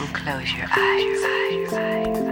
and close your eyes.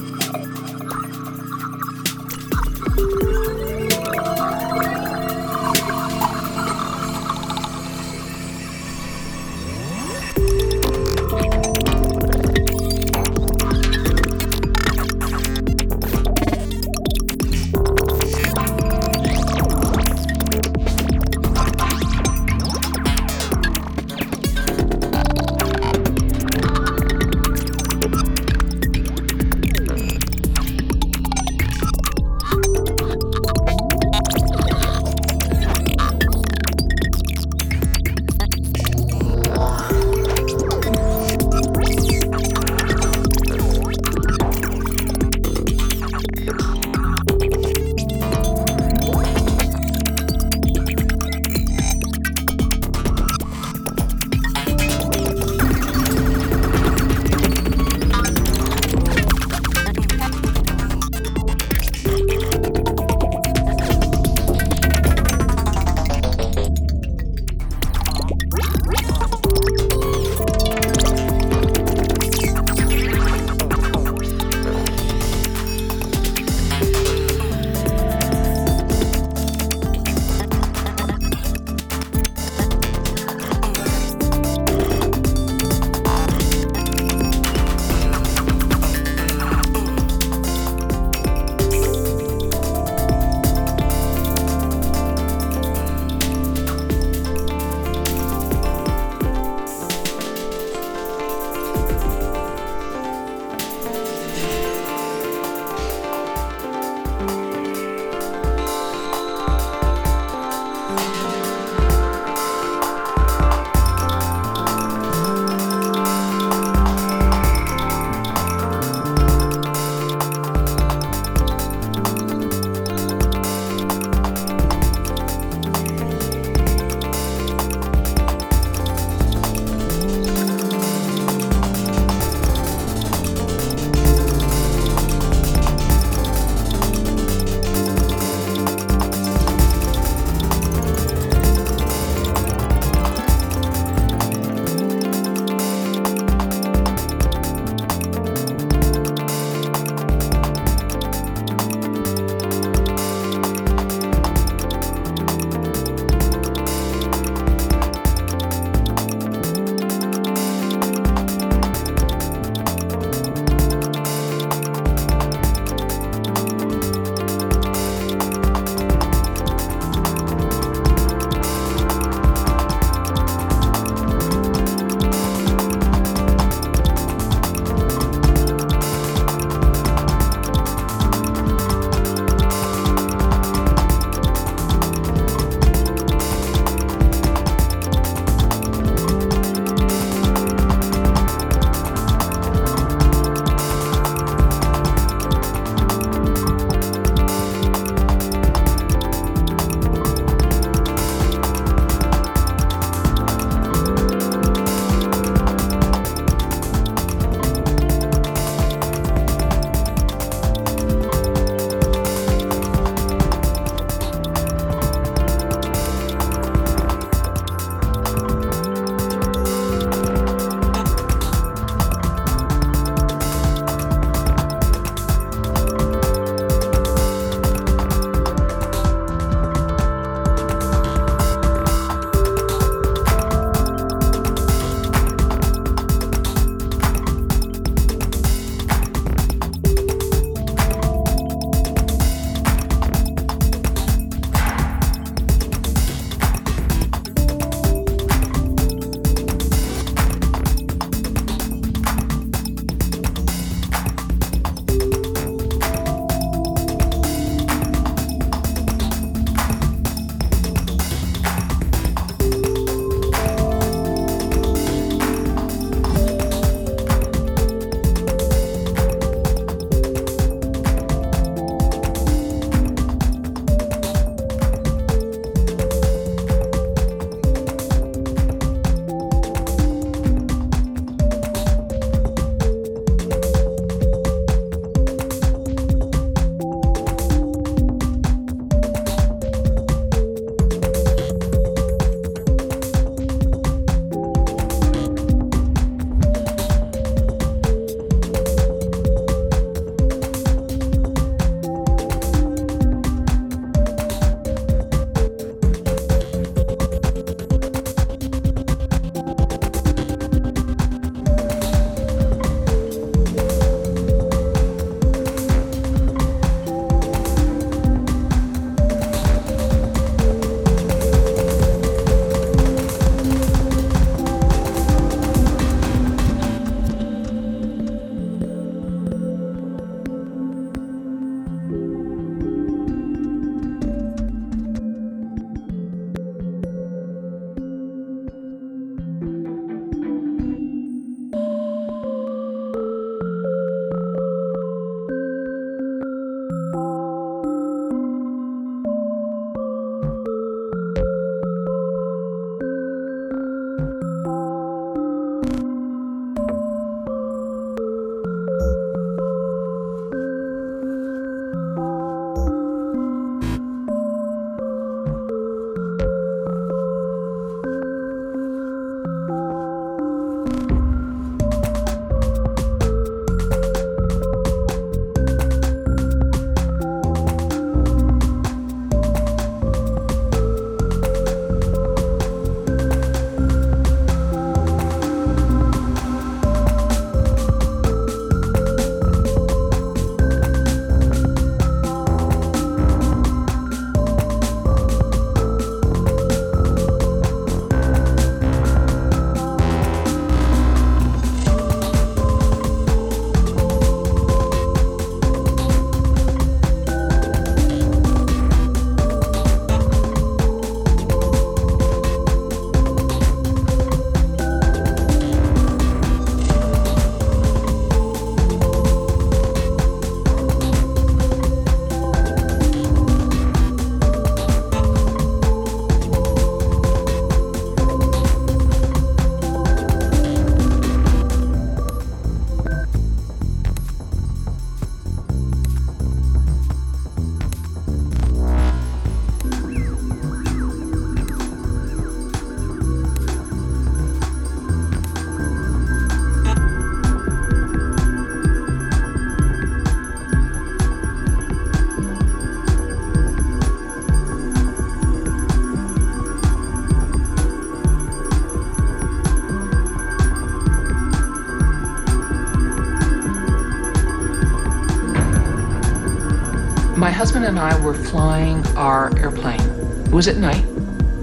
And I were flying our airplane. It was at night,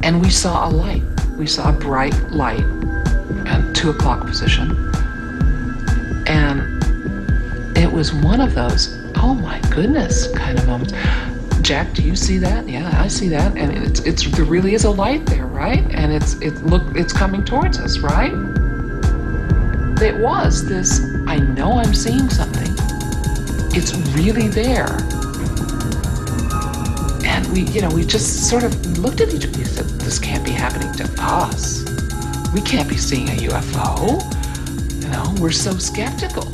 and we saw a light. We saw a bright light at two o'clock position. And it was one of those, oh my goodness, kind of moments. Jack, do you see that? Yeah, I see that. And it's it's there really is a light there, right? And it's it look it's coming towards us, right? It was this I know I'm seeing something. It's really there. And we, you know, we just sort of looked at each other. We said, this can't be happening to us. We can't be seeing a UFO. You know, we're so skeptical.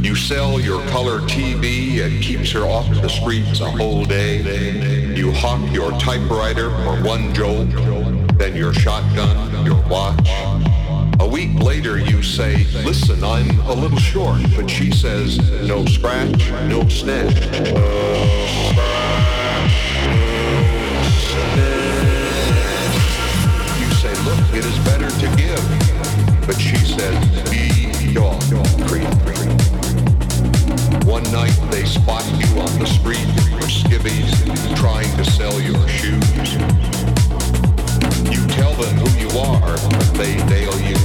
You sell your color TV, and keeps her off the streets a whole day. You hawk your typewriter for one jolt, then your shotgun, your watch. A week later you say, listen, I'm a little short, but she says, no scratch, no snatch. You say, look, it is better to give, but she says, be your creep. One night they spot you on the street in your skivvies trying to sell your shoes. You tell them who you are, but they nail you.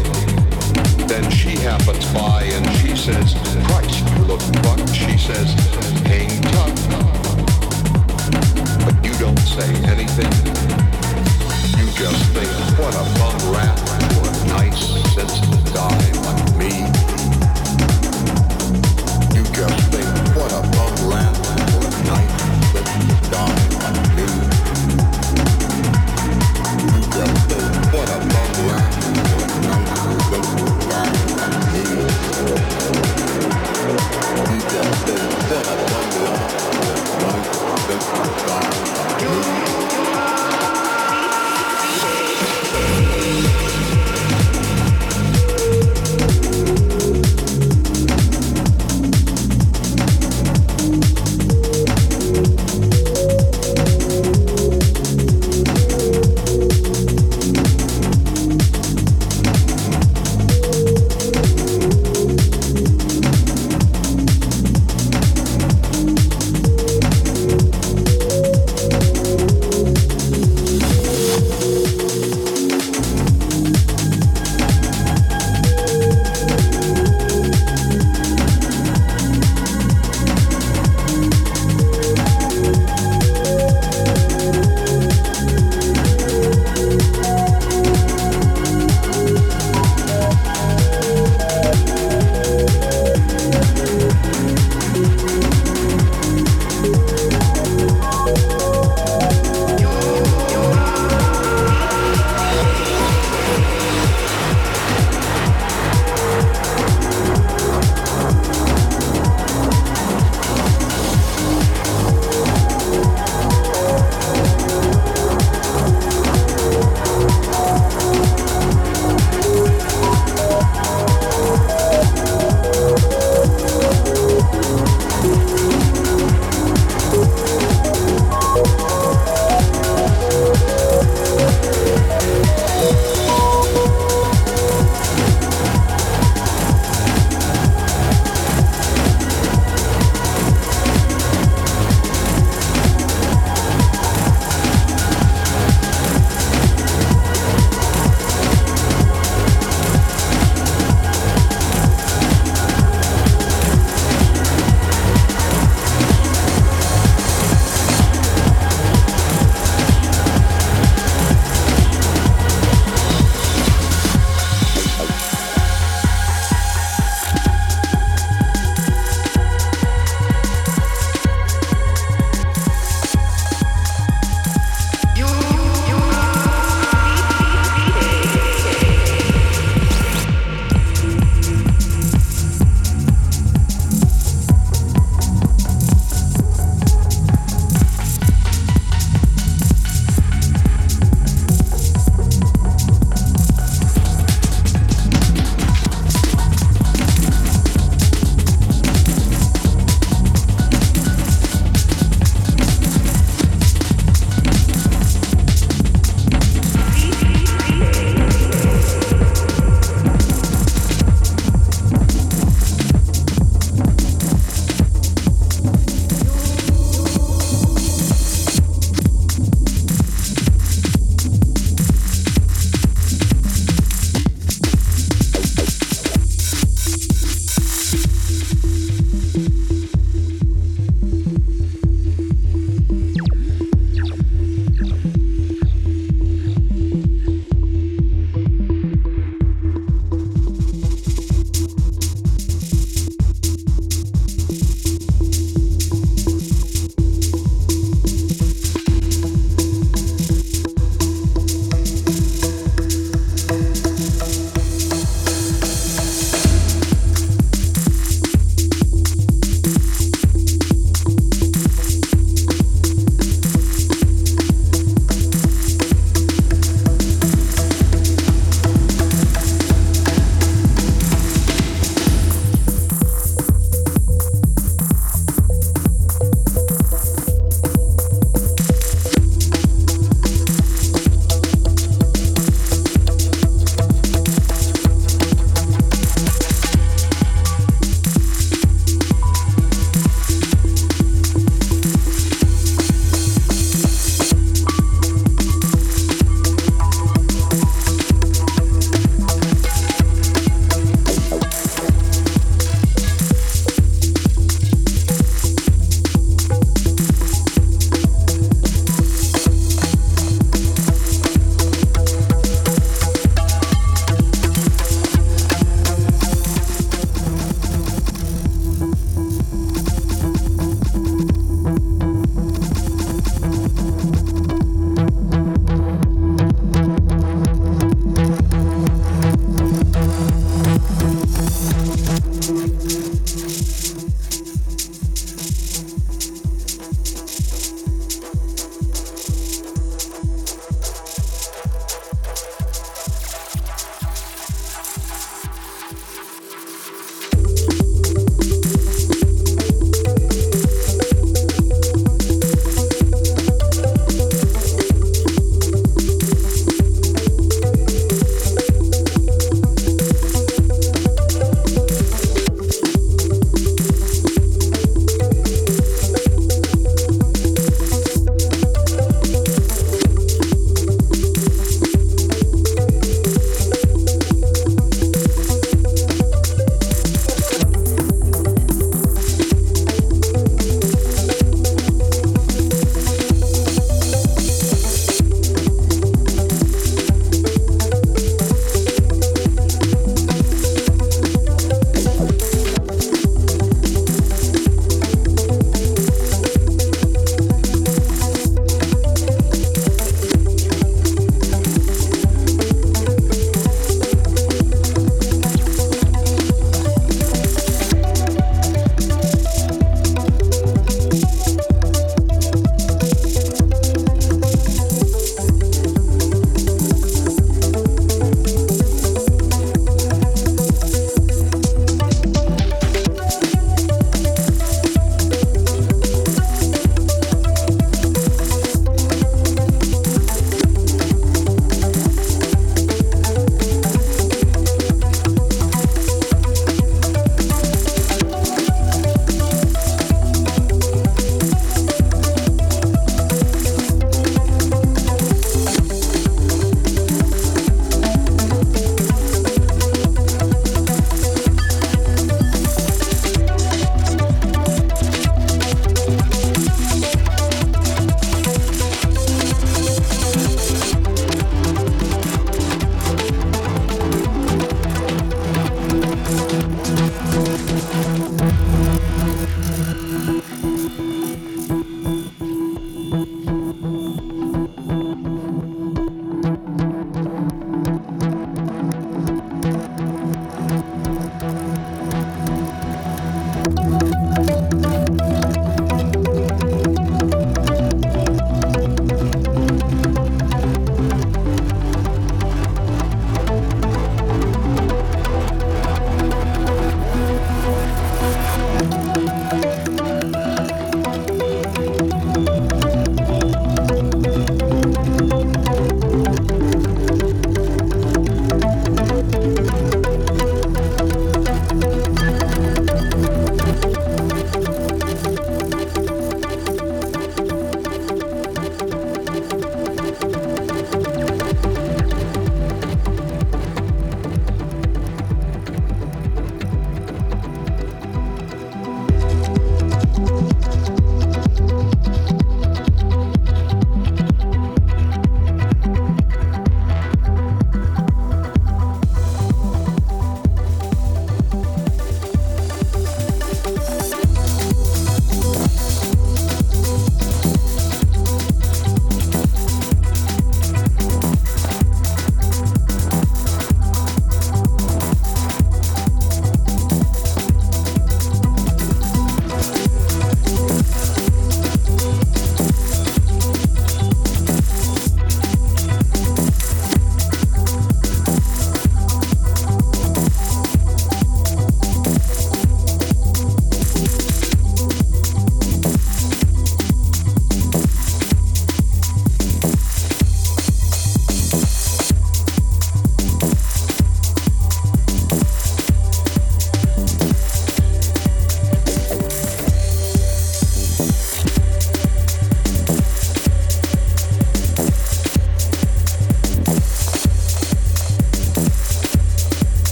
Then she happens by and she says, Christ, you look fucked." She says, hang tough. But you don't say anything you just think, what a bum rat for a nice, sensitive guy like me. what a